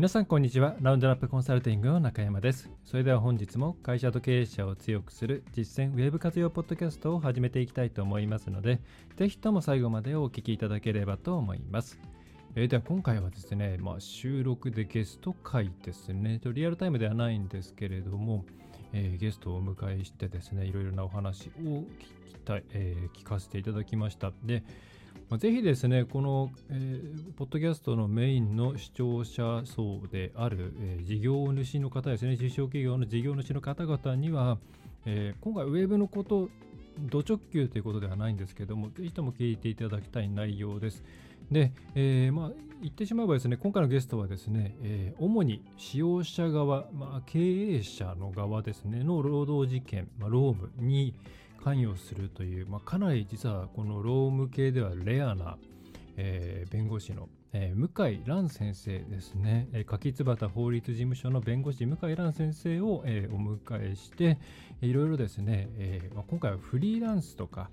皆さんこんにちはラウンドナップコンサルティングの中山ですそれでは本日も会社と経営者を強くする実践ウェブ活用ポッドキャストを始めていきたいと思いますのでぜひとも最後までお聞きいただければと思いますえー、では今回はですね、まあ、収録でゲスト会ですね。リアルタイムではないんですけれども、えー、ゲストをお迎えしてですね、いろいろなお話を聞きたい、えー、聞かせていただきました。で、まあ、ぜひですね、この、えー、ポッドキャストのメインの視聴者層である、えー、事業主の方ですね、中小企業の事業主の方々には、えー、今回ウェブのこと、ド直球ということではないんですけども、ぜひとも聞いていただきたい内容です。で、えー、まあ、言ってしまえばですね、今回のゲストはですね、えー、主に使用者側、まあ、経営者の側ですね、の労働事件、まあ、労務に、関与するという、まあ、かなり実はこの労務系ではレアな、えー、弁護士の、えー、向井蘭先生ですね、えー、柿椿法律事務所の弁護士向井蘭先生を、えー、お迎えして、いろいろですね、えーまあ、今回はフリーランスとか、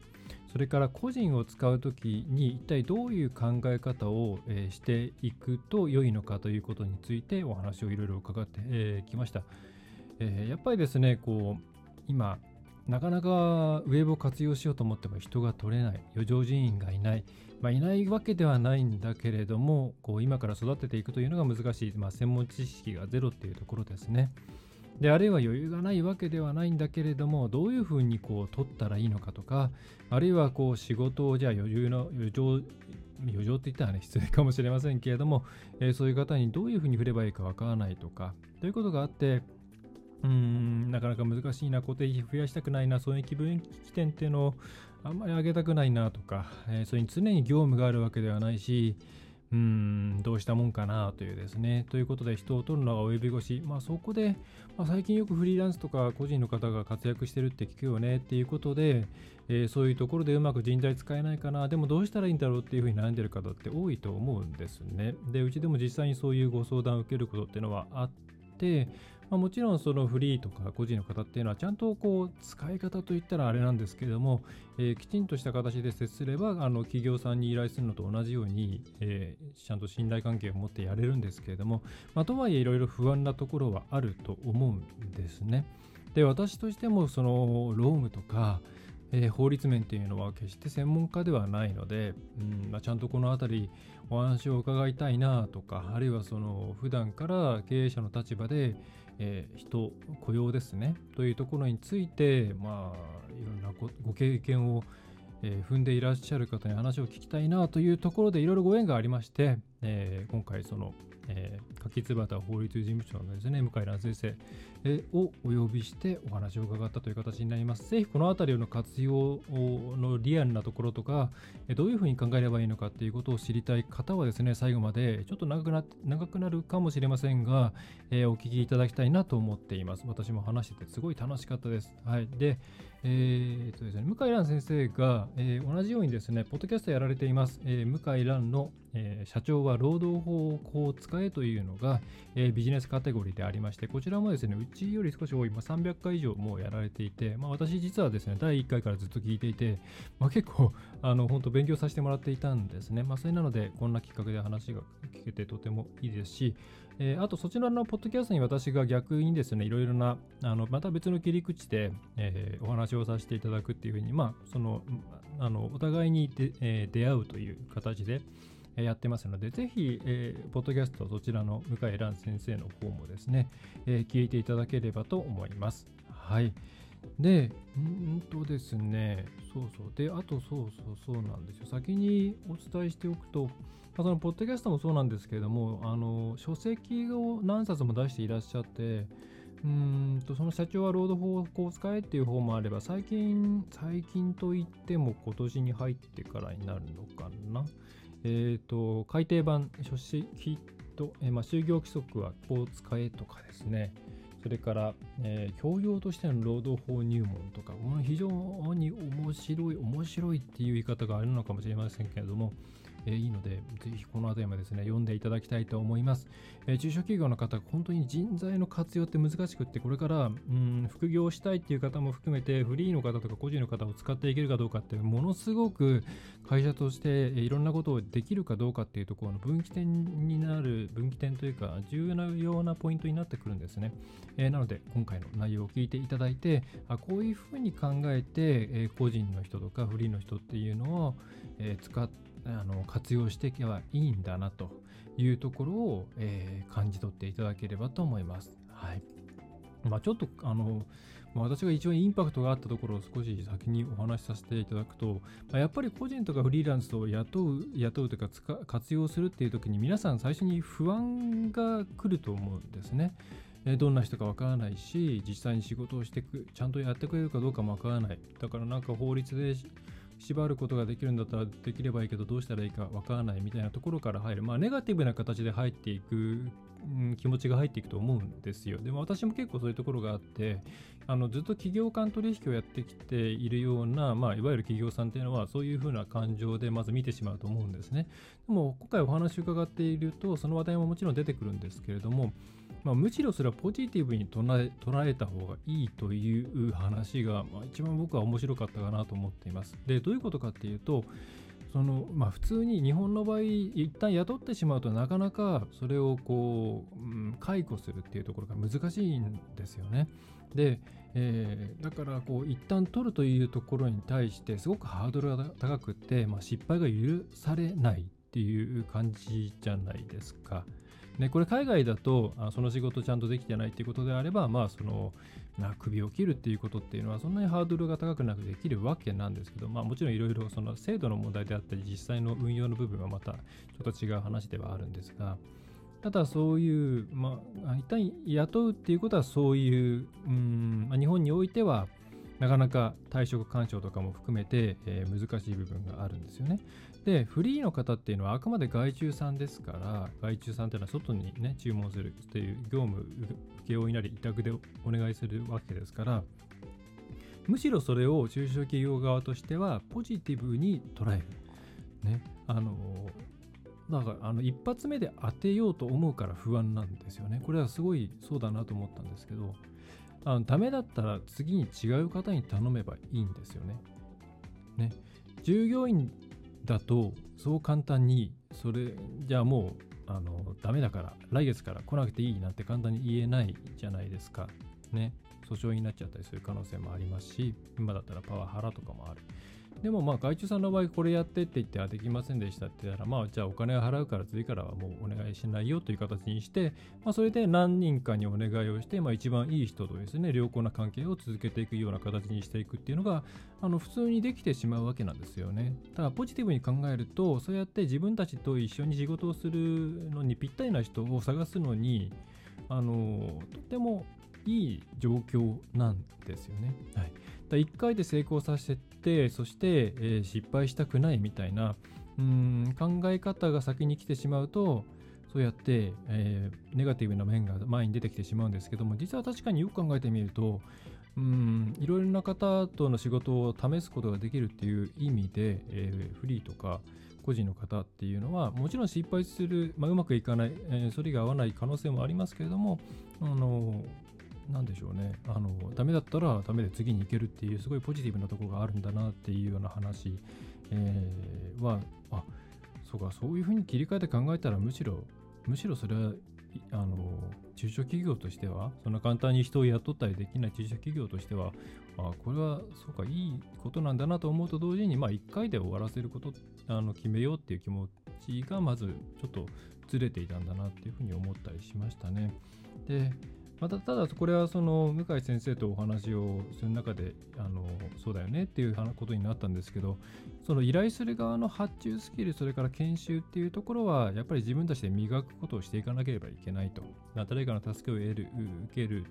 それから個人を使うときに一体どういう考え方を、えー、していくと良いのかということについてお話をいろいろ伺ってき、えー、ました、えー。やっぱりですね、こう今なかなかウェブを活用しようと思っても人が取れない、余剰人員がいない、まあ、いないわけではないんだけれども、こう今から育てていくというのが難しい、まあ、専門知識がゼロっていうところですね。であるいは余裕がないわけではないんだけれども、どういうふうにこう取ったらいいのかとか、あるいはこう仕事をじゃあ余裕の余剰余剰って言ったらね、失礼かもしれませんけれども、えー、そういう方にどういうふうに振ればいいかわからないとか、ということがあって、うん、なかなか難しいな、固定費増やしたくないな、そういう気分起点っていうのをあんまり上げたくないなとか、えー、それに常に業務があるわけではないし、うん、どうしたもんかなというですね。ということで、人を取るのが及び腰。まあ、そこで、まあ、最近よくフリーランスとか個人の方が活躍してるって聞くよねっていうことで、えー、そういうところでうまく人材使えないかな、でもどうしたらいいんだろうっていうふうに悩んでる方って多いと思うんですね。で、うちでも実際にそういうご相談を受けることっていうのはあって、まあ、もちろんそのフリーとか個人の方っていうのはちゃんとこう使い方といったらあれなんですけれども、えー、きちんとした形で接すればあの企業さんに依頼するのと同じように、えー、ちゃんと信頼関係を持ってやれるんですけれども、まあ、とはいえいろいろ不安なところはあると思うんですね。で私としてもそのロームとか、えー、法律面というのは決して専門家ではないので、うんまあ、ちゃんとこの辺りお話を伺いたいなとかあるいはその普段から経営者の立場で、えー、人、雇用ですね、というところについて、まあ、いろんなご経験を、えー、踏んでいらっしゃる方に話を聞きたいなというところでいろいろご縁がありまして、えー、今回その、えー、柿椿法律事務所のですね、向井蘭先生、えー、をお呼びしてお話を伺ったという形になります。ぜひこのあたりの活用のリアルなところとか、えどういうふうに考えればいいのかっていうことを知りたい方はですね、最後までちょっと長くな長くなるかもしれませんが、えー、お聞きいただきたいなと思っています。私も話しててすごい楽しかったです。はい。で、えー、っとですね、向井蘭先生が、えー、同じようにですね、ポッドキャストやられています、えー、向井蘭の、社長は労働法をこう使えというのが、ビジネスカテゴリーでありまして、こちらもですね、うちより少し多い、まあ、300回以上もうやられていて、まあ、私実はですね、第1回からずっと聞いていて、まあ、結構、あの、本当勉強させてもらっていたんですね。まあ、それなので、こんなきっかけで話が聞けてとてもいいですし、えー、あとそちらのポッドキャストに私が逆にですね、いろいろな、あのまた別の切り口で、えー、お話をさせていただくっていうふうに、まあ、その、あのお互いにで、えー、出会うという形で、やってますので、ぜひ、えー、ポッドキャストそちらの向井蘭先生の方もですね、えー、聞いていただければと思います。はい。で、うんとですね、そうそう。で、あとそうそうそうなんですよ。先にお伝えしておくと、まあ、そのポッドキャストもそうなんですけれども、あの書籍を何冊も出していらっしゃって、うんとその社長は労働法を使えっていう方もあれば、最近、最近といっても今年に入ってからになるのかな。えっ、ー、と、改訂版書式とえー、まあ、就業規則はこう使えとかですね、それから、えー、教養としての労働法入門とか、非常に面白い、面白いっていう言い方があるのかもしれませんけれども、え、いいので、ぜひこの辺りもですね、読んでいただきたいと思います。え、中小企業の方、本当に人材の活用って難しくって、これから、うん、副業したいっていう方も含めて、フリーの方とか個人の方を使っていけるかどうかって、ものすごく会社としていろんなことをできるかどうかっていうところの分岐点になる、分岐点というか、重要なようなポイントになってくるんですね。え、なので、今回の内容を聞いていただいて、あこういうふうに考えて、え個人の人とかフリーの人っていうのを、え使って、あの活用していけばいいんだなというところを、えー、感じ取っていただければと思います。はいまあ、ちょっとあの私が一番インパクトがあったところを少し先にお話しさせていただくと、まあ、やっぱり個人とかフリーランスを雇う、雇うというか活用するっていう時に皆さん最初に不安が来ると思うんですね。どんな人かわからないし、実際に仕事をしてく、ちゃんとやってくれるかどうかもわからない。だからなんか法律で縛ることができるんだったらできればいいけどどうしたらいいかわからないみたいなところから入る、まあ、ネガティブな形で入っていく、うん、気持ちが入っていくと思うんですよ。でも私も結構そういうところがあってあのずっと企業間取引をやってきているような、まあ、いわゆる企業さんっていうのはそういうふうな感情でまず見てしまうと思うんですね。でも今回お話を伺っているとその話題ももちろん出てくるんですけれどもまあ、むしろそれはポジティブに捉え捉えた方がいいという話が、まあ、一番僕は面白かったかなと思っています。で、どういうことかっていうと、そのまあ、普通に日本の場合、一旦雇ってしまうとなかなかそれをこう、うん、解雇するっていうところが難しいんですよね。で、えー、だからこう一旦取るというところに対してすごくハードルが高くて、まあ、失敗が許されないっていう感じじゃないですか。ね、これ海外だとあその仕事ちゃんとできてないっていうことであれば、まあそのまあ、首を切るっていうことっていうのはそんなにハードルが高くなくできるわけなんですけど、まあ、もちろんいろいろその制度の問題であったり実際の運用の部分はまたちょっと違う話ではあるんですがただそういう、まあ、一旦雇うっていうことはそういう、うんまあ、日本においてはなかなか退職干渉とかも含めて、えー、難しい部分があるんですよね。で、フリーの方っていうのはあくまで外注さんですから、外注さんっていうのは外にね、注文するっていう業務請負なり委託でお願いするわけですから、むしろそれを中小企業側としてはポジティブに捉える。ね。あの、だからあの一発目で当てようと思うから不安なんですよね。これはすごいそうだなと思ったんですけど、あのダメだったら次に違う方に頼めばいいんですよね。ね。従業員だとそう簡単にそれじゃあもうあのダメだから来月から来なくていいなんて簡単に言えないじゃないですか。ね。訴訟になっちゃったりする可能性もありますし今だったらパワハラとかもある。でもまあ外注さんの場合これやってって言ってあできませんでしたって言ったらまあじゃあお金を払うから次からはもうお願いしないよという形にして、まあ、それで何人かにお願いをして、まあ、一番いい人とですね良好な関係を続けていくような形にしていくっていうのがあの普通にできてしまうわけなんですよねただポジティブに考えるとそうやって自分たちと一緒に仕事をするのにぴったりな人を探すのにあのとてもいい状況なんですよね。はい、だ1回で成功させてそして、えー、失敗したくないみたいなうん考え方が先に来てしまうとそうやって、えー、ネガティブな面が前に出てきてしまうんですけども実は確かによく考えてみるとうんいろいろな方との仕事を試すことができるっていう意味で、えー、フリーとか個人の方っていうのはもちろん失敗する、まあ、うまくいかない、えー、それが合わない可能性もありますけれどもあのなんでしょうね、あの、ダメだったらダメで次に行けるっていう、すごいポジティブなとこがあるんだなっていうような話、えー、は、あ、そうか、そういうふうに切り替えて考えたら、むしろ、むしろそれは、あの、中小企業としては、そんな簡単に人を雇ったりできない中小企業としては、あこれは、そうか、いいことなんだなと思うと同時に、まあ、1回で終わらせること、あの、決めようっていう気持ちが、まず、ちょっとずれていたんだなっていうふうに思ったりしましたね。で、またただこれはその向井先生とお話をする中であのそうだよねっていうことになったんですけどその依頼する側の発注スキルそれから研修っていうところはやっぱり自分たちで磨くことをしていかなければいけないと。誰かの助けを得る受ける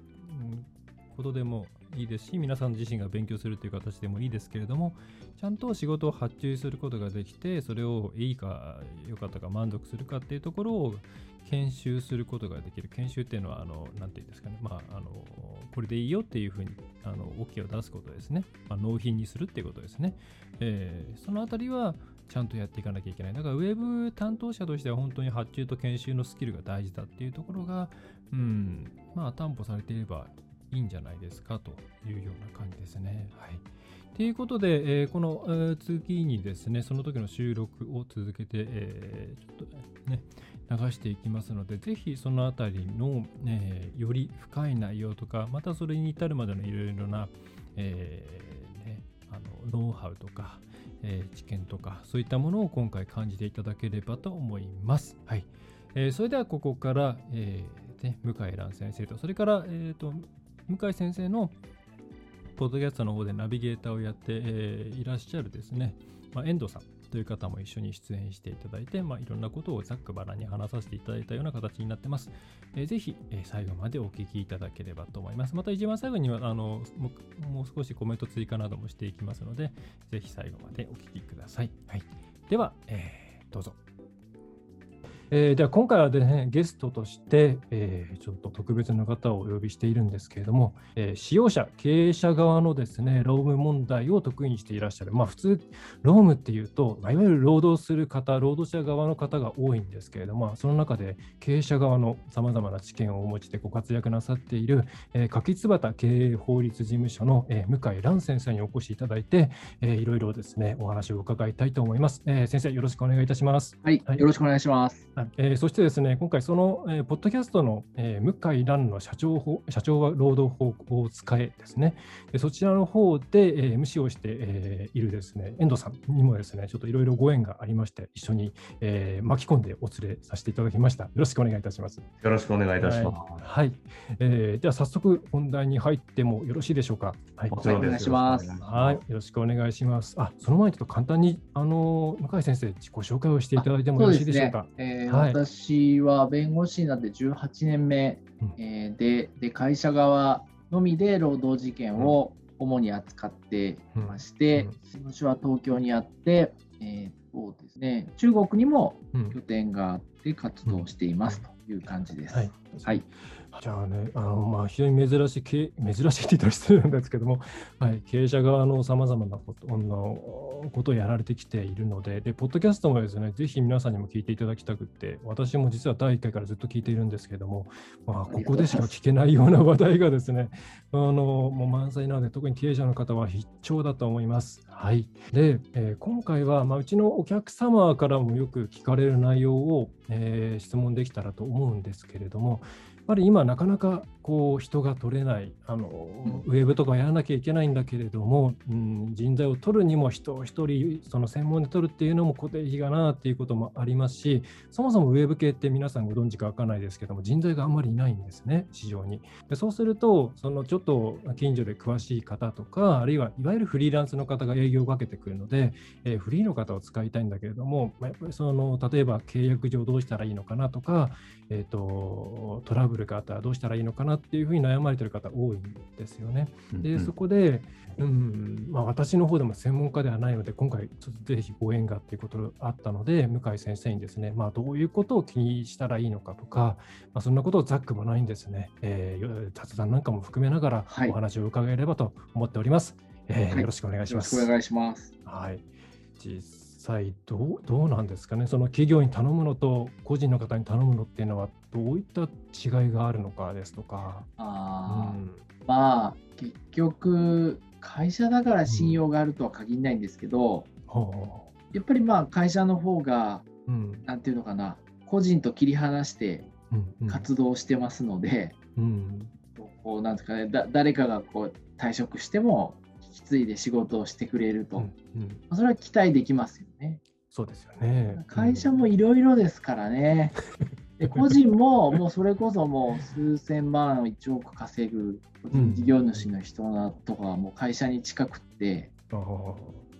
ことでもいいですし皆さん自身が勉強するという形でもいいですけれどもちゃんと仕事を発注することができてそれをいいか良かったか満足するかっていうところを研修することができる研修っていうのはあのなんていうんですかねまああのこれでいいよっていうふうにあの OK を出すことですね、まあ、納品にするっていうことですね、えー、そのあたりはちゃんとやっていかなきゃいけない。だから、ウェブ担当者としては本当に発注と研修のスキルが大事だっていうところが、うん、まあ、担保されていればいいんじゃないですかというような感じですね。はい。ということで、えー、この、えー、次にですね、その時の収録を続けて、えー、ちょっとね、流していきますので、ぜひそのあたりの、えー、より深い内容とか、またそれに至るまでのいろいろな、えーね、あのノウハウとか、えー、知見とか、そういったものを今回感じていただければと思います。はい。えー、それではここから、えーね、向井蘭先生と、それから、えーと、向井先生のポッドキャストの方でナビゲーターをやって、えー、いらっしゃるですね、まあ、遠藤さんという方も一緒に出演していただいて、まあ、いろんなことをざっくばらに話させていただいたような形になってます。えー、ぜひ、えー、最後までお聞きいただければと思います。また一番最後にはあのもう少しコメント追加などもしていきますので、ぜひ最後までお聞きください。はい、では、えー、どうぞ。えー、では今回はですね、ゲストとして、えー、ちょっと特別な方をお呼びしているんですけれども、えー、使用者、経営者側のですね、労務問題を得意にしていらっしゃる。まあ普通、労務っていうと、いわゆる労働する方、労働者側の方が多いんですけれども、その中で経営者側のさまざまな知見をお持ちでご活躍なさっている、えー、柿椿経営法律事務所の、えー、向井蘭先生にお越しいただいて、えー、いろいろですね、お話を伺いたいと思います。えー、先生、よろしくお願いいたします。はい、はい、よろしくお願いします。えー、そしてですね、今回その、えー、ポッドキャストの、えー、向井蘭の社長法社長は労働法を使えですね、そちらの方で、えー、MC をして、えー、いるですね、遠藤さんにもですね、ちょっといろいろご縁がありまして、一緒に、えー、巻き込んでお連れさせていただきました。よろしくお願いいたします。よろしくお願いいたします。はい。えー、では早速本題に入ってもよろしいでしょうか。はい、お願いします。はい、よろしくお願いします。あ、その前にちょっと簡単にあの向井先生自己紹介をしていただいてもよろしいでしょうか。うねえーはい、私は弁護士になって18年目、うん、えー、でで会社側のみで労働事件を主に扱っていまして、うん。うん、事務所は東京にあって、えーそうですね、中国にも拠点があって活動していますという感じです。はい、はいじゃあね、あのまあ、非常に珍しい、珍しいって言ったら失礼なんですけども、はい、経営者側のさまざまなことのことをやられてきているのでで、ポッドキャストもですね、ぜひ皆さんにも聞いていただきたくって、私も実は第1回からずっと聞いているんですけども、まあ、ここでしか聞けないような話題がですね、あのもう満載なので、特に経営者の方は必聴だと思います。はい、で、えー、今回は、まあ、うちのお客様からもよく聞かれる内容を、えー、質問できたらと思うんですけれども、ぱり今なかなかこう人が取れないあの、ウェブとかやらなきゃいけないんだけれども、うん、人材を取るにも人を一人その専門で取るっていうのも固定費がなっていうこともありますしそもそもウェブ系って皆さんご存知か分からないですけども人材があんまりいないんですね市場に。でそうするとそのちょっと近所で詳しい方とかあるいはいわゆるフリーランスの方が営業をかけてくるので、えー、フリーの方を使いたいんだけれども、まあ、やっぱりその例えば契約上どうしたらいいのかなとか、えーと、トラブルがあったらどうしたらいいのかなっていうふうに悩まれてる方多いんですよね。で、そこで、うんまあ、私の方でも専門家ではないので、今回、ちょっとぜひご縁がっていうことがあったので、向井先生にですね、まあ、どういうことを気にしたらいいのかとか、まあ、そんなことをざっくばないんですね、えー、雑談なんかも含めながらお話を伺えればと思っております。はい、えー、よろしくお願いします。よろしくお願いします。はい。実際どうどうなんですかね、その企業に頼むのと個人の方に頼むのっていうのは、どういった違いがあるのかですとか。あうん、まあ、結局、会社だから信用があるとは限らないんですけど、うん、やっぱりまあ会社の方が、うん、ていうのかな、個人と切り離して活動してますので、うん、こうなんですか誰かがこう退職しても引き継いで仕事をしてくれると、うんうん、それは期待できますよね。そうですよね。会社もいろいろですからね。で個人ももうそれこそもう数千万、1億稼ぐ事業主の人とかはもう会社に近くって、うん、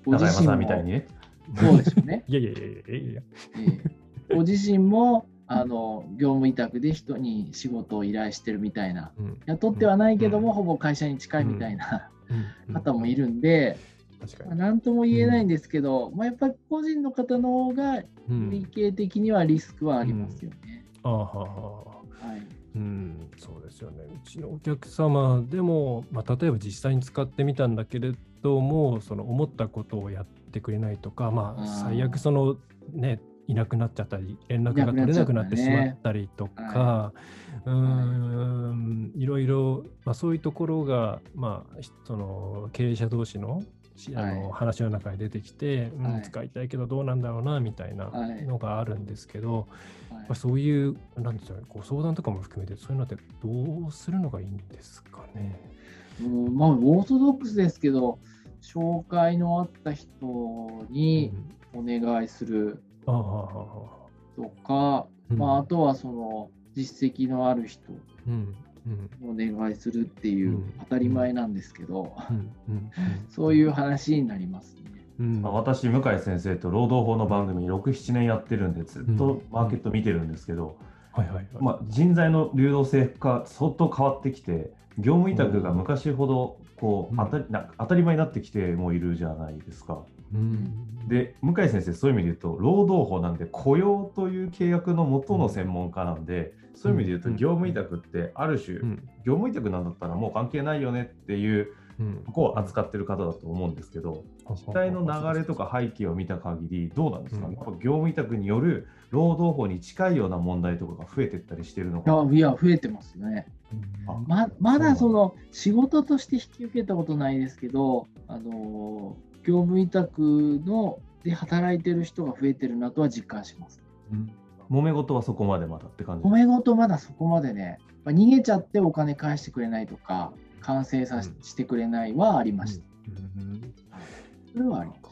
ご自身もみたいにね。そうですよね。いやいやいやいやいや。えー、ご自身もあの業務委託で人に仕事を依頼してるみたいな、雇ってはないけども、ほぼ会社に近いみたいな、方もいるんで、まあ、なんとも言えないんですけど、まあ、やっぱり個人の方の方が理系的にはリスクはありますよね。あははい。うん、そうですよね。うちのお客様でも、まあ、例えば実際に使ってみたんだけれども、その思ったことをやってくれないとか、まあ、最悪そのね、いなくなっちゃったり、連絡が取れなくなってしまったりとか、うん、い。ろいろ、まあ、そういうところが、まあ、その経営者同士のあの、はい、話の中に出てきて、うん、使いたいけどどうなんだろうなみたいなのがあるんですけど、はい、そういうなんですよ、ね、ご相談とかも含めてそういうのってどうするのがいいんですかね？うんまあ、オーソドックスですけど紹介のあった人にお願いするとか、うん、まあ、あとはその実績のある人お願いするっていう当たり前なんですけど、そういう話になりますね。うん。まあ、私、向井先生と労働法の番組6、7年やってるんで、ずっとマーケット見てるんですけど、ま人材の流動性が相当変わってきて、業務委託が昔ほどこう当たりな当たり前になってきてもいるじゃないですか。うん、で向井先生そういう意味で言うと労働法なんで雇用という契約の元の専門家なんで、そういう意味で言うと業務委託ってある種、業務委託なんだったらもう関係ないよねっていうここを扱ってる方だと思うんですけど、実態の流れとか背景を見た限りどうなんですかね、業務委託による労働法に近いような問題とかが増えてったりしてるのか。いや増えてますね。ままだその仕事として引き受けたことないですけど、あの業務委託ので働いてる人が増えてるなとは実感します。うん揉め事はそこまでまだって感じ揉め事まだそこまでね、まあ、逃げちゃってお金返してくれないとか、完成させてくれないはありました。うん。うん、それはあります。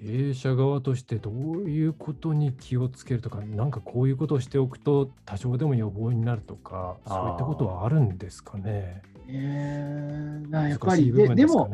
経営者側としてどういうことに気をつけるとか、なんかこういうことをしておくと多少でも予防になるとか、そういったことはあるんですかね？えー、やっぱりで、でも、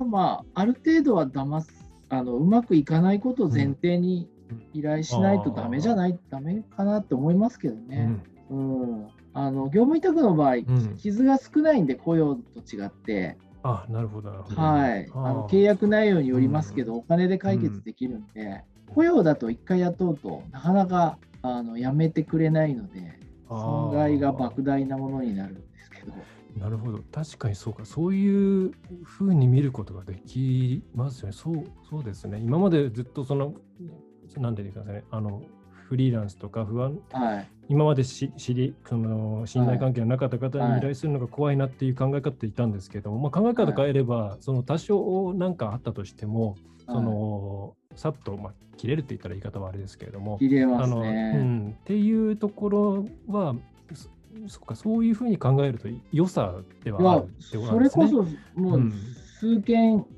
うん、まあ、ある程度は騙すあのうまくいかないことを前提に依頼しないとダメじゃない、ダメかなって思いますけどね。うん、うん。あの業務委託の場合、うん、傷が少ないんで雇用と違って、あなるほどはい、あの契約内容によりますけど、お金で解決できるんで、雇用だと1回雇うとなかなかあのやめてくれないので、損害が莫大なものになるんですけど。なるほど。確かにそうか。そういうふうに見ることができますよね。そうそうですね。今までずっとその何て言うんですかねあのフリーランスとか不安、はい、今までし知りその信頼関係のなかった方に依頼するのが怖いなっていう考え方っていたんですけど、まあ、考え方変えれば、その多少何かあったとしても、そのさっと、まあ、切れるって言ったら言い方はあれですけれども、切れますね、うん、っていうところはそっかそういうふうに考えると良さではあるってことなんですね。それこそもう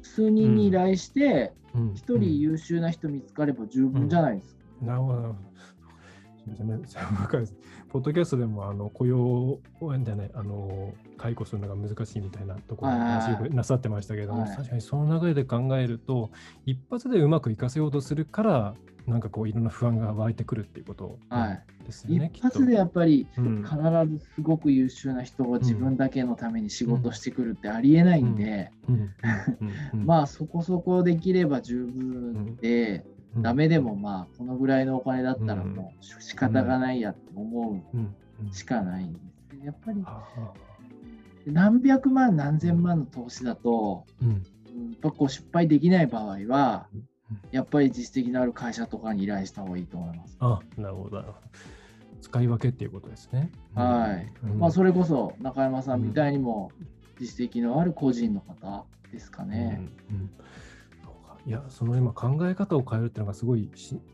数人に依頼して一、うん、人優秀な人見つかれば十分じゃないですか。なるほど。ポッドキャストでもあの雇用をじゃないあの解雇するのが難しいみたいなところを話なさってましたけども、確かにその流れで考えると一発でうまくいかせようとするからなんかこういろんな不安が湧いてくるっていうことですよね、はい、一発でやっぱり必ずすごく優秀な人が自分だけのために仕事してくるってありえないんでまあそこそこできれば十分で、ダメでもまあこのぐらいのお金だったらもう仕方がないやって思うしかないんです。やっぱり何百万何千万の投資だと、うん、こう失敗できない場合は、やっぱり実績のある会社とかに依頼した方がいいと思います。あなるほど。使い分けっていうことですね。はい。うん、まあそれこそ中山さんみたいにも実績のある個人の方ですかね。うんうんいや、その今考え方を変えるっていうのがすごい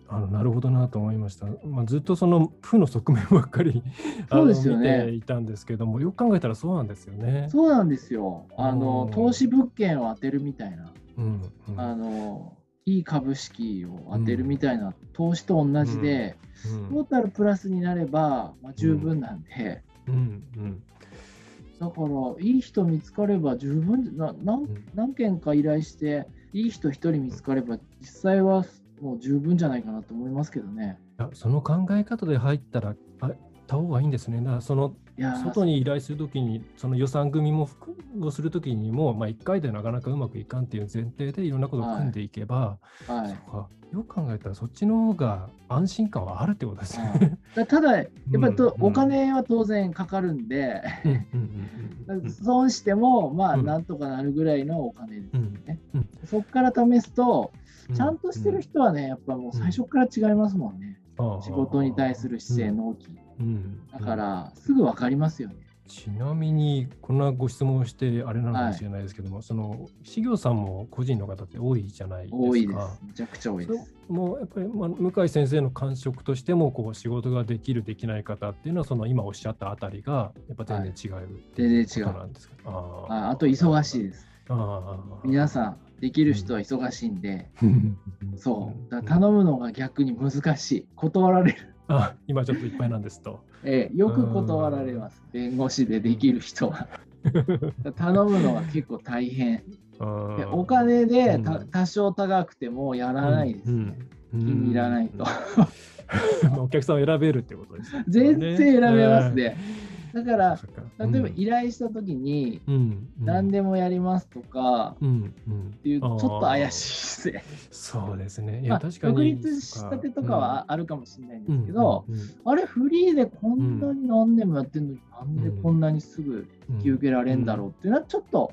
あのなるほどなと思いました。まあ、ずっとその負の側面ばっかり そうですよ、ね、見ていたんですけども、よく考えたらそうなんですよね。そうなんですよ。あの投資物件を当てるみたいな、うんうん、あのいい株式を当てるみたいな、投資と同じで、うん、トータルプラスになれば、まあ、十分なんで。うんうんだから、いい人見つかれば十分な何何件か依頼して、いい人1人見つかれば、実際はもう十分じゃないかなと思いますけどね。その考え方で入ったらあった方がいいんですね。だからその外に依頼するときに、その予算組もをするときにも、まあ、1回でなかなかうまくいかんっていう前提でいろんなことを組んでいけば、はい、そうか。よく考えたらそっちの方が安心感はあるってことですね。ただ、やっぱりと、お金は当然かかるんで、損しても、まあ、なんとかなるぐらいのお金ですよね。そこから試すと、ちゃんとしてる人はね、やっぱもう最初から違いますもんね。仕事に対する姿勢、納期。だから、すぐ分かりますよね。ちなみにこんなご質問をしてあれなのかもしれないですけども、はい、その事業さんも個人の方って多いじゃないですか。多いです。めちゃくちゃ多いです。もうやっぱり、まあ、向井先生の感触としてもこう仕事ができるできない方っていうのはその今おっしゃったあたりがやっぱ全然違う、はい、全然違うなんですか？あああと忙しいです。あ皆さんできる人は忙しいんで、うん、そうだ頼むのが逆に難しい断られる。あ今ちょっといっぱいなんですと。ええ、よく断られます、弁護士でできる人は。頼むのは結構大変。お金で多少高くてもやらないです、ね、気に入らないと。お客さんを選べるってことです、ね、全然選べますね。だから、例えば依頼したときに、何でもやりますとか、っていう、ちょっと怪しいですね。そうですね。いや、確かに。独立したてとかはあるかもしれないんですけど、あれ、フリーでこんなに何年もやってるのに、なんでこんなにすぐ引き受けられるんだろうっていうのは、ちょっと、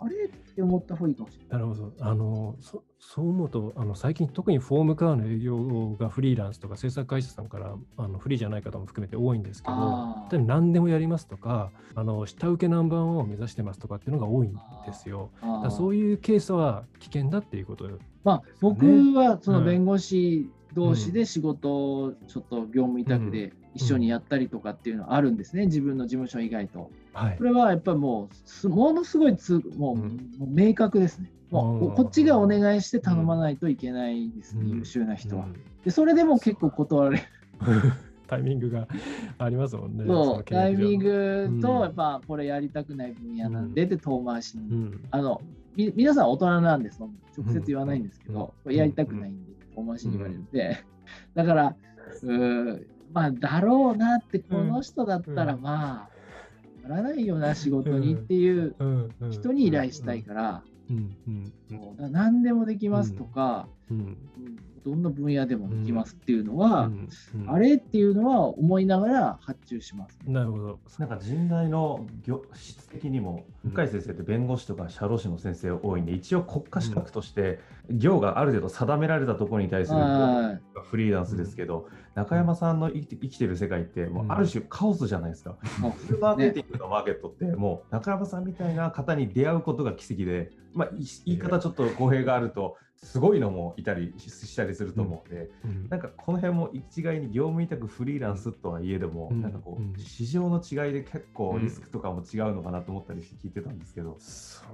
あれって思った方がいいかもしれない。なるほど。あのそそう思うと、あの最近特にフォームカーの営業がフリーランスとか制作会社さんからあのフリーじゃない方も含めて多いんですけど、何でもやりますとか、あの下請けナンバーワンを目指してますとかっていうのが多いんですよ。だそういうケースは危険だっていうことね、まあ、僕はその弁護士同士で仕事をちょっと業務委託で一緒にやったりとかっていうのはあるんですね、自分の事務所以外と。はい、これはやっぱりもう、ものすごいつもう、もう明確ですね。もうこっちがお願いして頼まないといけないですね、優秀な人は。でそれでも結構断られる。タイミングがありますもんね。そう。タイミングと、やっぱこれやりたくない分野なんで、で遠回しに。あのみ皆さん大人なんです、直接言わないんですけど、やりたくないんで、遠回しに言われるん。で、だから、うまあ、だろうなって、この人だったら、まあ、ならないよな、仕事にっていう人に依頼したいから、何でもできますとか、どんな分野でもできますっていうのは、うんうん、あれっていうのは思いながら発注します、ね、なるほど。なんか人材の業質的にも、向井先生って弁護士とか社労士の先生多いんで、一応国家資格として業がある程度定められたところに対するフリーランスですけど、中山さんの生きて生きてる世界ってもうある種カオスじゃないですか。フルマーケティングのマーケットってもう中山さんみたいな方に出会うことが奇跡で、まあ、言い方ちょっと語弊があるとすごいのもいたりしたりすると思うんで、うん、なんかこの辺も一概に業務委託フリーランスとはいえども、うん、なんかこう、市場の違いで結構リスクとかも違うのかなと思ったりして聞いてたんですけど、そ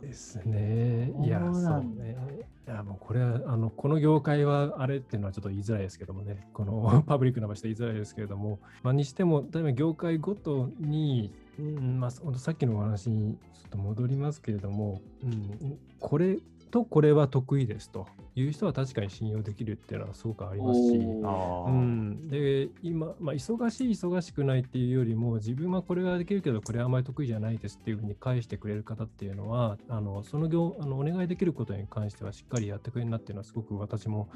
うですね。いやそうね。いやもうこれはあのこの業界はあれっていうのはちょっと言いづらいですけどもね。この パブリックな場所で言いづらいですけれども、まあ、にしても例えば業界ごとにうんまあ、さっきのお話にちょっと戻りますけれども、うん、これとこれは得意ですという人は確かに信用できるっていうのはすごくありますし、うん、で今、まあ、忙しい忙しくないっていうよりも自分はこれができるけどこれはあまり得意じゃないですっていうふうに返してくれる方っていうのはあのその業あのお願いできることに関してはしっかりやってくれるなっていうのはすごく私も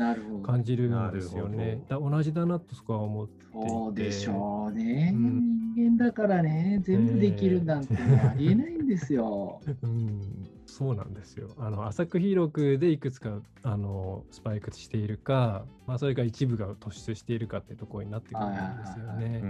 感じるんですよね。だ同じだなとそこは思っていて。そうでしょうね、うん、人間だからね全部できるなんてありえないんですよ。うんそうなんですよ。あの浅く広くでいくつかあのスパイクしているか、まあ、それが一部が突出しているかってところになってくるんですよね。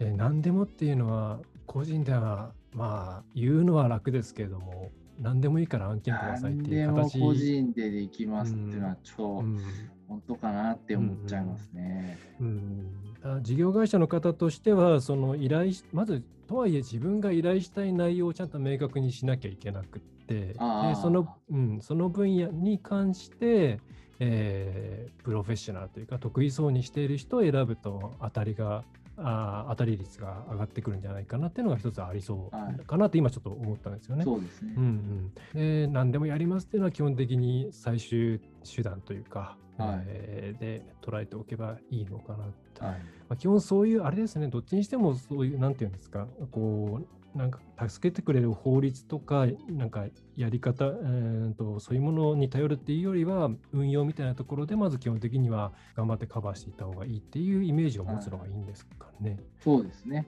え何でもっていうのは個人ではまあ言うのは楽ですけれども何でもいいから案件くださいっていう形。個人でできますっていうのは超、うん、本当かなって思っちゃいますね。うん、うん、事業会社の方としてはその依頼まずとはいえ自分が依頼したい内容をちゃんと明確にしなきゃいけなくってでその,、うん、その分野に関して、えー、プロフェッショナルというか得意そうにしている人を選ぶと当たりがあ当たり率が上がってくるんじゃないかなっていうのが一つありそうかなって今ちょっと思ったんですよね。そうですね、うんうん、で何でもやりますっていうのは基本的に最終手段というか、はい、えー、で捉えておけばいいのかなと、はい。まあ、基本そういうあれですね。どっちにしてもそういうなんていうんですか。こうなんか助けてくれる法律とか、なんかやり方、えーと、そういうものに頼るっていうよりは、運用みたいなところで、まず基本的には頑張ってカバーしていった方がいいっていうイメージを持つのがいいんですかね。はい、そうですね。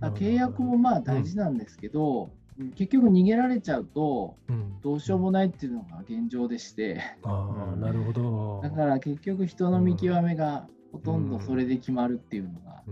契約もまあ大事なんですけど、うん、結局逃げられちゃうと、どうしようもないっていうのが現状でして、うん、ああ、なるほど。だから結局人の見極めがほとんどそれで決まるっていうのが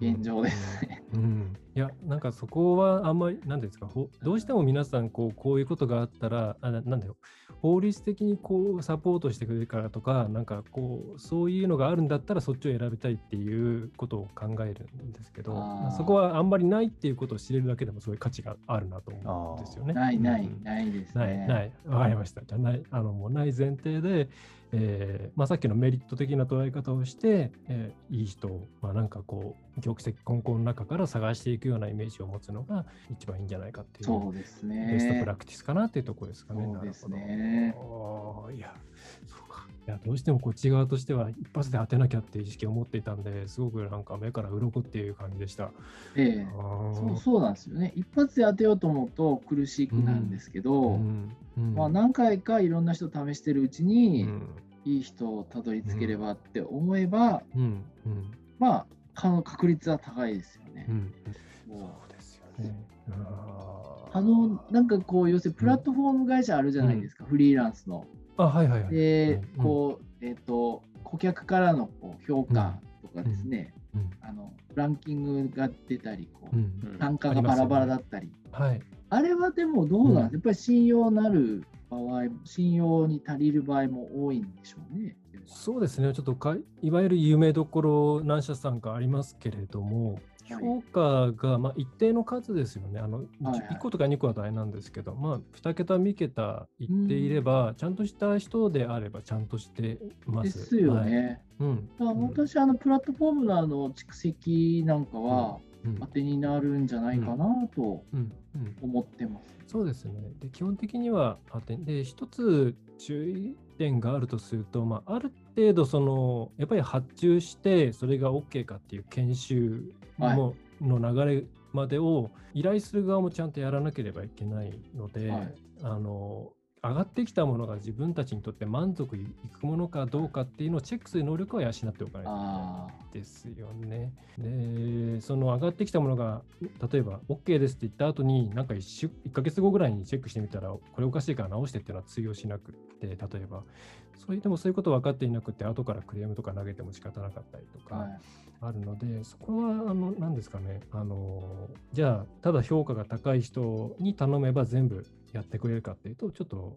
現状ですね。うん、うん、いやなんかそこはあんまり何ですかどうしても皆さんこうこういうことがあったらあなんだよ法律的にこうサポートしてくれるからとかなんかこうそういうのがあるんだったらそっちを選びたいっていうことを考えるんですけどそこはあんまりないっていうことを知れるだけでもすごい価値があるなと思うんですよね。ないない、うん、ないですね。ないないわかりました。じゃないあのもうない前提でえーまあ、さっきのメリット的な捉え方をして、えー、いい人を、まあ、なんかこう玉石混交の中から探していくようなイメージを持つのが一番いいんじゃないかっていうそうですね。ベストプラクティスかなっていうところですかね。そうですね。いやそうか。いやどうしてもこっち側としては一発で当てなきゃっていう意識を持っていたんですごくなんか目から鱗っていう感じでした。ええ。そうそうなんですよね。一発で当てようと思うと苦しくなるんですけど、うんうん、まあ、何回かいろんな人試してるうちに、うん、いい人をたどり着ければって思えば、まあ確率は高いですよね。そうですよね。あのなんかこう要するにプラットフォーム会社あるじゃないですか、フリーランスの。あはいはいはい。で、こう、えっ、ー、と、顧客からのこう評価とかですね、うん。うん、あのランキングが出たり、こう、単価がバラバラだったり、はい、あれはでもどうなんですか、やっぱり信用なる場合、信用に足りる場合も多いんでしょうね。そうですね、ちょっとかいわゆる有名どころ、何社さんかありますけれども、評価がまあ一定の数ですよね。あの1個とか2個は大変なんですけど、まあ、2桁、3桁いっていれば、ちゃんとした人であればちゃんとしてます。ですよね。はい。うん、私、あのプラットフォームのあの蓄積なんかは、当てになるんじゃないかなと思ってます。そうですね。で基本的には当てで一つ注意点があるとすると、まあ、ある程度そのやっぱり発注してそれが OK かっていう研修の,、の流れまでを依頼する側もちゃんとやらなければいけないので、はい、あの上がってきたものが自分たちにとって満足いくものかどうかっていうのをチェックする能力は養っておかないといけないですよね。で、その上がってきたものが、例えば OK ですって言った後に、なんか 1, 週1ヶ月後ぐらいにチェックしてみたら、これおかしいから直してっていうのは通用しなくって、例えば、そういうでもそういうこと分かっていなくて、後からクレームとか投げても仕方なかったりとか。あるので、そこは、あの、何ですかね、あの、じゃあ、ただ評価が高い人に頼めば全部やってくれるかっていうと、ちょっと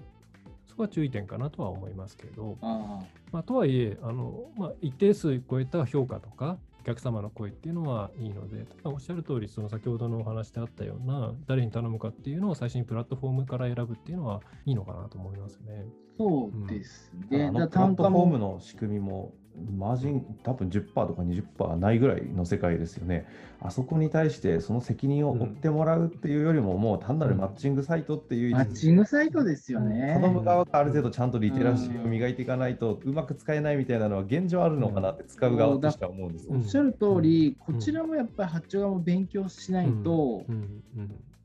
そこは注意点かなとは思いますけど、あまあ、とはいえあの、まあ、一定数超えた評価とか、お客様の声っていうのはいいので、おっしゃる通り、その先ほどのお話であったような、誰に頼むかっていうのを最初にプラットフォームから選ぶっていうのはいいのかなと思いますね。そうですね。うん、プラットフォームの仕組みもマージン多分10%とか20%ないぐらいの世界ですよね。あそこに対してその責任を負ってもらうっていうよりも、もう単なるマッチングサイトっていう、マッチングサイトですよね。頼む側がある程度ちゃんとリテラシーを磨いていかないとうまく使えないみたいなのは現状あるのかなって使う側としては思うんですおっしゃる通り、こちらもやっぱり発注側も勉強しないと、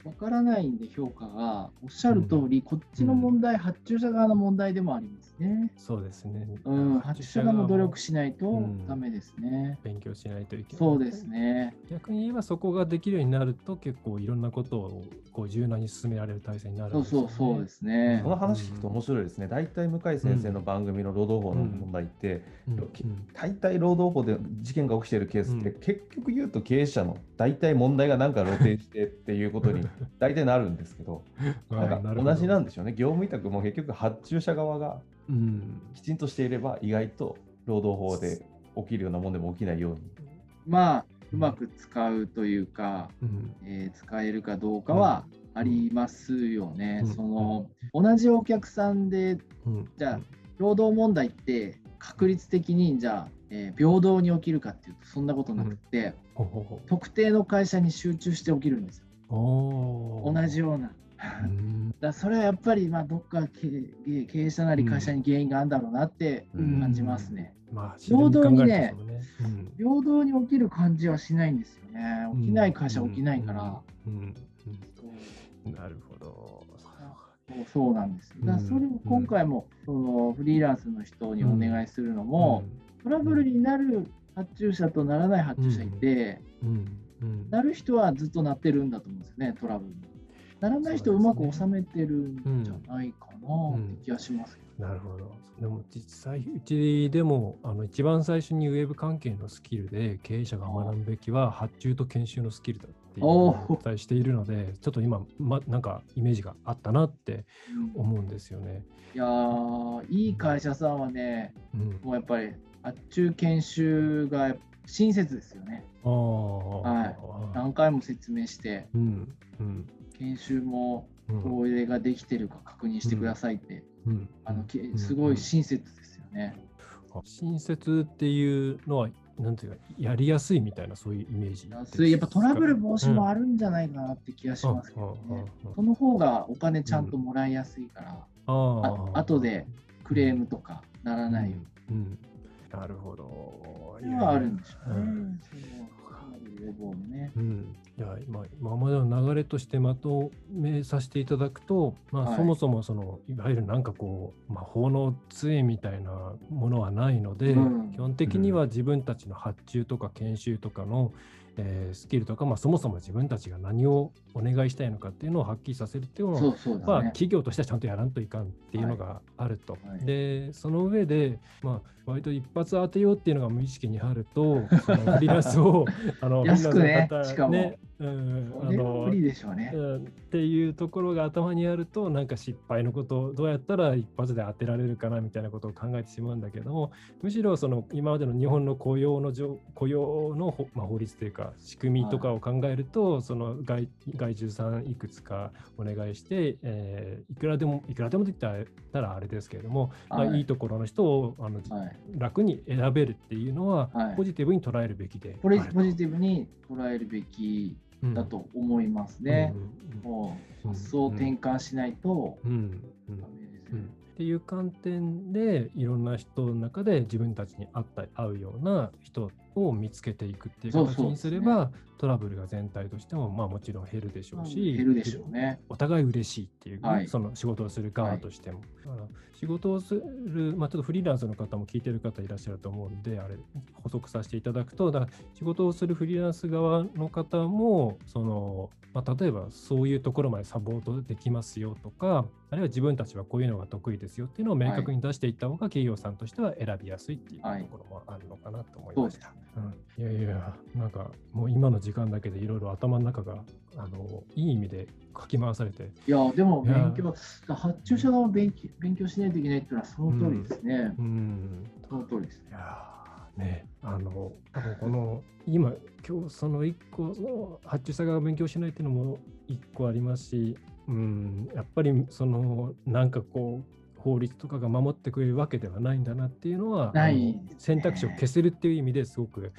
わからないんで評価が。おっしゃる通り、こっちの問題、発注者側の問題でもありますね。そうですね。うん、発注者側も努力しないとダメですね。勉強しないといけない。そうですね。逆に言えばそこができるようになると結構いろんなことをこう柔軟に進められる体制になる、ね、そうそうそうですね。その話聞くと面白いですね。大体向井先生の番組の労働法の問題って、大体労働法で事件が起きているケースって、結局言うと経営者の大体問題がなんか露呈してっていうことに 大体なるんですけど、なんか同じなんでしょうね。業務委託も結局発注者側がきちんとしていれば意外と労働法で起きるようなもんでも起きないように。まあうまく使うというか、うん、えー、使えるかどうかはありますよね。うん、その同じお客さんで、うん、じゃあ労働問題って確率的にじゃあ、えー、平等に起きるかっていうとそんなことなくて、うん、ほうほう特定の会社に集中して起きるんですよ。同じような。だそれはやっぱりまあどっか経営者なり会社に原因があるんだろうなって感じますね。まあ、平等にね、ね。うん、平等に起きる感じはしないんですよね。起きない会社起きないから。なるほど。そう。なんです。だそれを今回も、そのフリーランスの人にお願いするのも、トラブルになる発注者とならない発注者いて、なる人はずっとなってるんだと思うんですね、トラブルに。ならない人をうまく収めてるんじゃないかなって気がします、なるほど。でも実際、うちでもあの一番最初にウェブ関係のスキルで経営者が学ぶべきは発注と研修のスキルだってお伝えしているので、ちょっと今、ま、なんかイメージがあったなって思うんですよね。いやいい会社さんはね、うん、もうやっぱり発注研修が親切ですよね。はい、何回も説明して、うん。うん、研修もこれができてるか確認してくださいって、うん、あのすごい親切ですよね。親切っていうのはなんていうかやりやすいみたいなそういうイメージやっぱトラブル防止もあるんじゃないかなって気がしますけどね、その方がお金ちゃんともらいやすいから、うん、あ後でクレームとかならないように、うん、なるほど。それはあるんでしょうね。うん。予防もね。うん、いや今今までの流れとしてまとめさせていただくと、まあ、はい、そもそもそのいわゆるなんかこう魔法の杖みたいなものはないので、うん、基本的には自分たちの発注とか研修とかの、えー、スキルとか、まあ、そもそも自分たちが何をお願いしたいのかっていうのをはっきりさせるっていうのは、ね、まあ、企業としてはちゃんとやらんといかんっていうのがあると。はい。はい、でその上で、まあ、割と一発当てようっていうのが無意識にあると そのフリーランスをあの安くねしかも、ね、うん、あの無理でしょうね、うん、っていうところが頭にあるとなんか失敗のことをどうやったら一発で当てられるかなみたいなことを考えてしまうんだけどもむしろその今までの日本の雇用の雇用の、まあ、法律というか仕組みとかを考えると、はい、その外外注さんいくつかお願いして、えー、いくらでもいくらでもできたらあれですけれども、はい、まあ、い。いところの人をあの、はい、楽に選べるっていうのは、ポジティブに捉えるべきでポジティブに捉えるべきだと思いますね。もう発想転換しないとダメですよね。っていう観点でいろんな人の中で自分たちに合った合うような人を見つけていくっていう形にすれば、ね、トラブルが全体としてもまあもちろん減るでしょうし、減るでしょうね。お互い嬉しいっていう、はい、その仕事をする側としても。はい、仕事をする、まあ、ちょっとフリーランスの方も聞いてる方いらっしゃると思うんで、あれ、補足させていただくと、だ仕事をするフリーランス側の方も、その、まあ、例えばそういうところまでサポートできますよとか、あるいは自分たちはこういうのが得意ですよっていうのを明確に出していった方が企業さんとしては選びやすいっていうところもあるのかなと思いました。はいうん、いやいや、なんかもう今の時間だけでいろいろ頭の中があのいい意味でかき回されて。いや、でも勉強、発注者側勉強勉強しないといけないっていうのはその通りですね。うん、うん、その通りです。いやね、あのこの今今日その1個の発注者が勉強しないっていうのも1個ありますし、うん、やっぱりそのなんかこう法律とかが守ってくれるわけではないんだなっていうのは、ね、選択肢を消せるっていう意味ですごく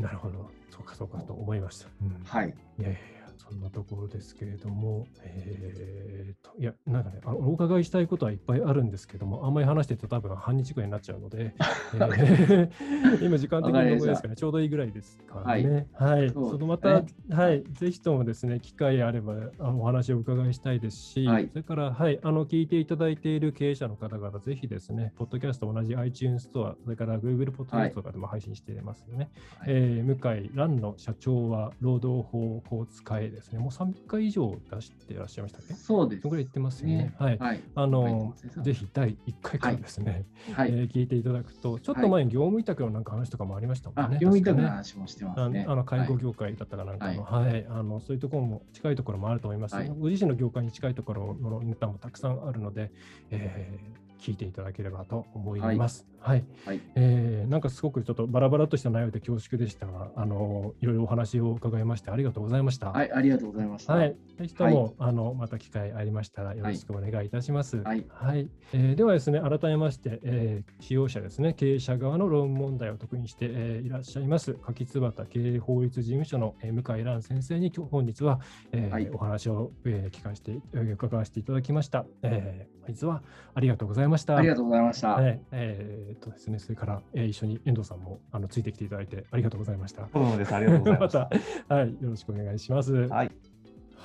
なるほど。そうかそうかと思いました。うん、はい。いやいやそんなところですけれども、えーと、いや、なんかね、あのお伺いしたいことはいっぱいあるんですけども、あんまり話してると多分半日ぐらいになっちゃうので、えー、今時間的にどこですかね、ちょうどいいぐらいですかね。はい。はい、そのまた、はい、ぜひともですね、機会あればあのお話をお伺いしたいですし、はい、それから、はい、あの聞いていただいている経営者の方々、ぜひですね、ポッドキャスト同じ iTunes ストア、それから Google ポッドキャストとかでも配信していますよね。はい、えー、向井蘭の社長は労働法を使えですね、もう3回以上出していらっしゃいましたっけ？そうです。ぐらい言ってますよね。はい。はい、あの、ぜひ第1回からですね、はい、えー、聞いていただくと、ちょっと前に業務委託のなんか話とかもありましたもんね。業務委託の話もしてますね。あの介護業界だったかなんかの、はい、あのそういうところも近いところもあると思います。ご自身の業界に近いところのネタもたくさんあるので、えー聞いていただければと思います。はい、はい、えー、なんかすごくちょっとバラバラとした内容で恐縮でしたが、あのいろいろお話を伺いましてありがとうございました。はい、ありがとうございました。はい、ぜひとも、はい、あのまた機会ありましたらよろしくお願いいたします。はい、はい、えー、ではですね、改めまして、えー、使用者ですね、経営者側の論問題を得意にして、えー、いらっしゃいます柿椿経営法律事務所の、えー、向井蘭先生に今日本日は、えーはい、お話を、えー、聞かせて伺わせていただきました。えー、本日はありがとうございました。ありがとうございました。えー、えー、とですね、それから、えー、一緒に遠藤さんもあのついてきていただいてありがとうございました。そうです。ありがとうございました。また、はい、よろしくお願いします。はい。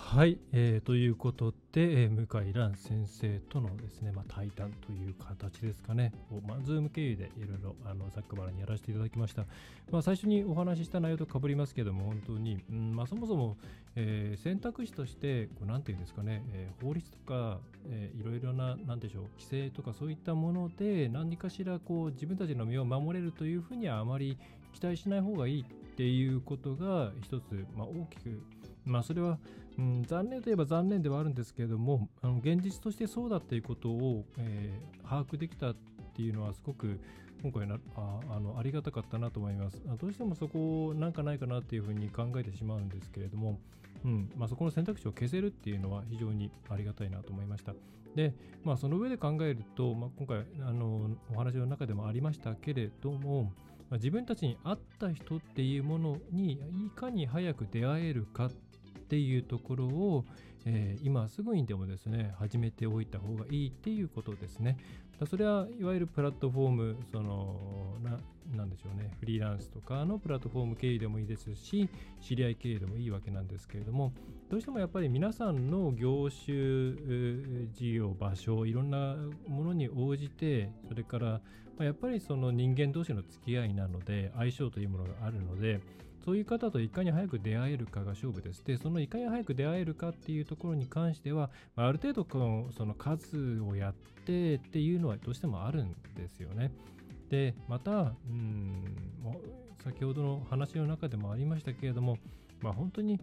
はい、えー、ということで、えー、向井蘭先生とのですね、まあ、対談という形ですかね、をまあ、ズーム経由でいろいろあのざっくばらにやらせていただきました。まあ、最初にお話しした内容とかぶりますけども、本当に、うんまあ、そもそも、えー、選択肢として、こうなんていうんですかね、えー、法律とか、えー、いろいろな、なんでしょう、規制とかそういったもので、何かしらこう自分たちの身を守れるというふうにはあまり期待しない方がいいっていうことが一つ、まあ、大きくまあ、それは、うん、残念といえば残念ではあるんですけれども、あの現実としてそうだっていうことを、えー、把握できたっていうのは、すごく今回なああのありがたかったなと思います。どうしてもそこなんかないかなっていうふうに考えてしまうんですけれども、うんまあ、そこの選択肢を消せるっていうのは非常にありがたいなと思いました。で、まあ、その上で考えると、まあ、今回あのお話の中でもありましたけれども、まあ、自分たちに合った人っていうものにいかに早く出会えるかっっていうところを、えー、今すぐにでもですね始めておいた方がいいっていうことですね。それはいわゆるプラットフォームそのななんでしょうねフリーランスとかのプラットフォーム経由でもいいですし知り合い経由でもいいわけなんですけれどもどうしてもやっぱり皆さんの業種事業場所いろんなものに応じてそれからやっぱりその人間同士の付き合いなので相性というものがあるのでそういう方といかに早く出会えるかが勝負です。で、そのいかに早く出会えるかっていうところに関しては、ある程度このその数をやってっていうのはどうしてもあるんですよね。で、また、うん、先ほどの話の中でもありましたけれども、まあ、本当に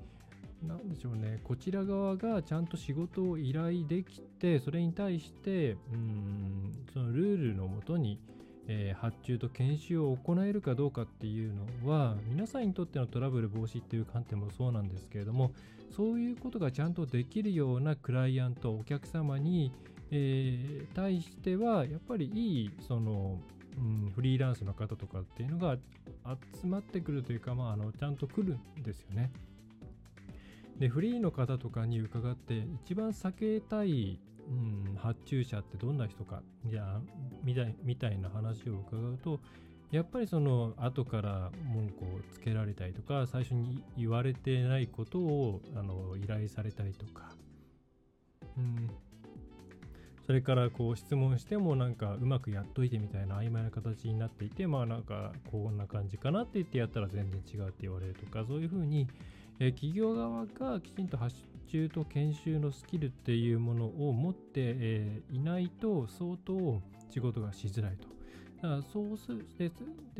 なんでしょうね、こちら側がちゃんと仕事を依頼できて、それに対して、うん、そのルールのもとに、えー、発注と研修を行えるかどうかっていうのは皆さんにとってのトラブル防止っていう観点もそうなんですけれどもそういうことがちゃんとできるようなクライアントお客様に、えー、対してはやっぱりいいその、うん、フリーランスの方とかっていうのが集まってくるというか、まあ、あのちゃんと来るんですよね。でフリーの方とかに伺って一番避けたいうん、発注者ってどんな人かじゃあみたいみたいな話を伺うとやっぱりその後から文句をつけられたりとか最初に言われてないことをあの依頼されたりとか、うん、それからこう質問してもなんかうまくやっといてみたいな曖昧な形になっていてまあなんかこんな感じかなって言ってやったら全然違うって言われるとかそういうふうに、え企業側がきちんと発中と研修のスキルっていうものを持って、え、いないと相当仕事がしづらいと。だからそうすでで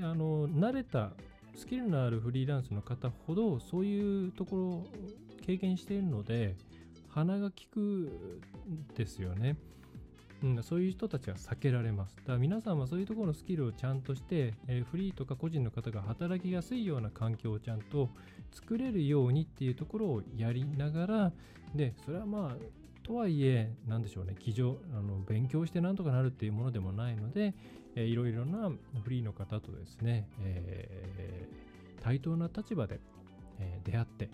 あの慣れたスキルのあるフリーランスの方ほどそういうところを経験しているので鼻が利くんですよね。うん、そういう人たちは避けられます。だから皆さんはそういうところのスキルをちゃんとして、えー、フリーとか個人の方が働きやすいような環境をちゃんと作れるようにっていうところをやりながら、で、それはまあ、とはいえ、なんでしょうね、机上、あの勉強してなんとかなるっていうものでもないので、えー、いろいろなフリーの方とですね、えー、対等な立場で、えー、出会って、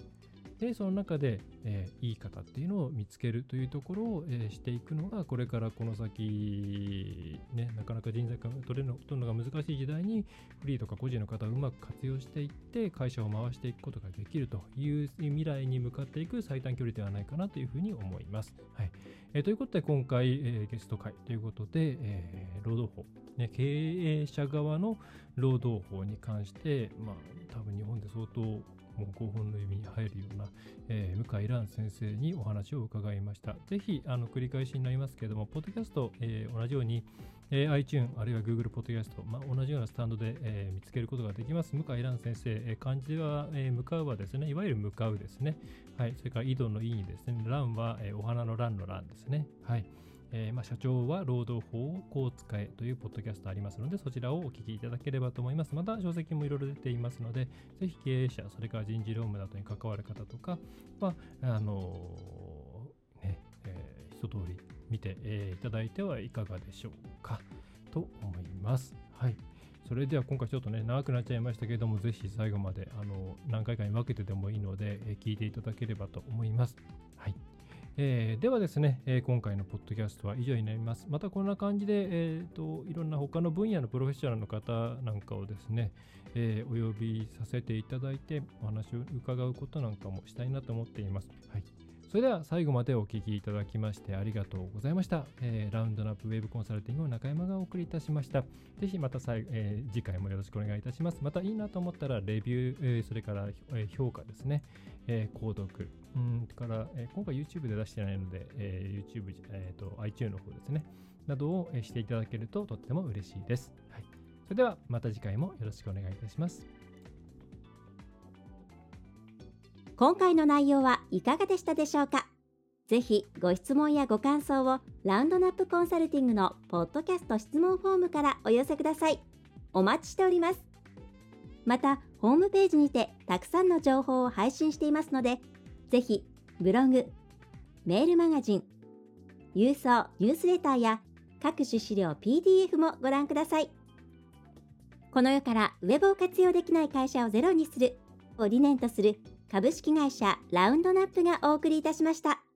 で、その中で、えー、いい方っていうのを見つけるというところを、えー、していくのが、これからこの先、ね、なかなか人材が取れるののが難しい時代に、フリーとか個人の方をうまく活用していって、会社を回していくことができるという未来に向かっていく最短距離ではないかなというふうに思います。はいえー、ということで、今回、えー、ゲスト会ということで、えー、労働法、ね、経営者側の労働法に関して、まあ、多分日本で相当もう5本の指に入るような、えー、向井蘭先生にお話を伺いました。ぜひ、あの、繰り返しになりますけれども、ポッドキャスト、えー、同じように、えー、iTune あるいは Google ポッドキャスト、まあ、同じようなスタンドで、えー、見つけることができます。向井蘭先生、えー、漢字は、えー、向かうはですね、いわゆる向かうですね。はい。それから井戸の井にですね、蘭は、えー、お花の蘭の蘭ですね。はい。えー、まあ、社長は労働法をこう使えというポッドキャストありますので、そちらをお聞きいただければと思います。また、書籍もいろいろ出ていますので、ぜひ経営者、それから人事労務などに関わる方とかは、あのー、ね、えー、一通り見て、えー、いただいてはいかがでしょうかと思います。はい。それでは今回ちょっとね、長くなっちゃいましたけれども、ぜひ最後まであの何回かに分けてでもいいので、え、聞いていただければと思います。はい。えー、ではですね、えー、今回のポッドキャストは以上になります。またこんな感じで、えーと、いろんな他の分野のプロフェッショナルの方なんかをですね、えー、お呼びさせていただいてお話を伺うことなんかもしたいなと思っています。はい。それでは最後までお聞きいただきましてありがとうございました。えー、ラウンドナップウェブコンサルティングを中山がお送りいたしました。ぜひまた、えー、次回もよろしくお願いいたします。またいいなと思ったらレビュー、えー、それから、え評価ですね、え購読、うんから、え今回 YouTube で出してないので、え YouTube、えーと、iTunes の方ですね、などを、えしていただけるととっても嬉しいです。はい、それではまた次回もよろしくお願いいたします。今回の内容はいかがでしたでしょうか？ぜひご質問やご感想をラウンドナップコンサルティングのポッドキャスト質問フォームからお寄せください。お待ちしております。また、ホームページにてたくさんの情報を配信していますので、ぜひブログ、メールマガジン、郵送ニュースレターや各種資料 PDF もご覧ください。この世からウェブを活用できない会社をゼロにするを理念とする株式会社ラウンドナップがお送りいたしました。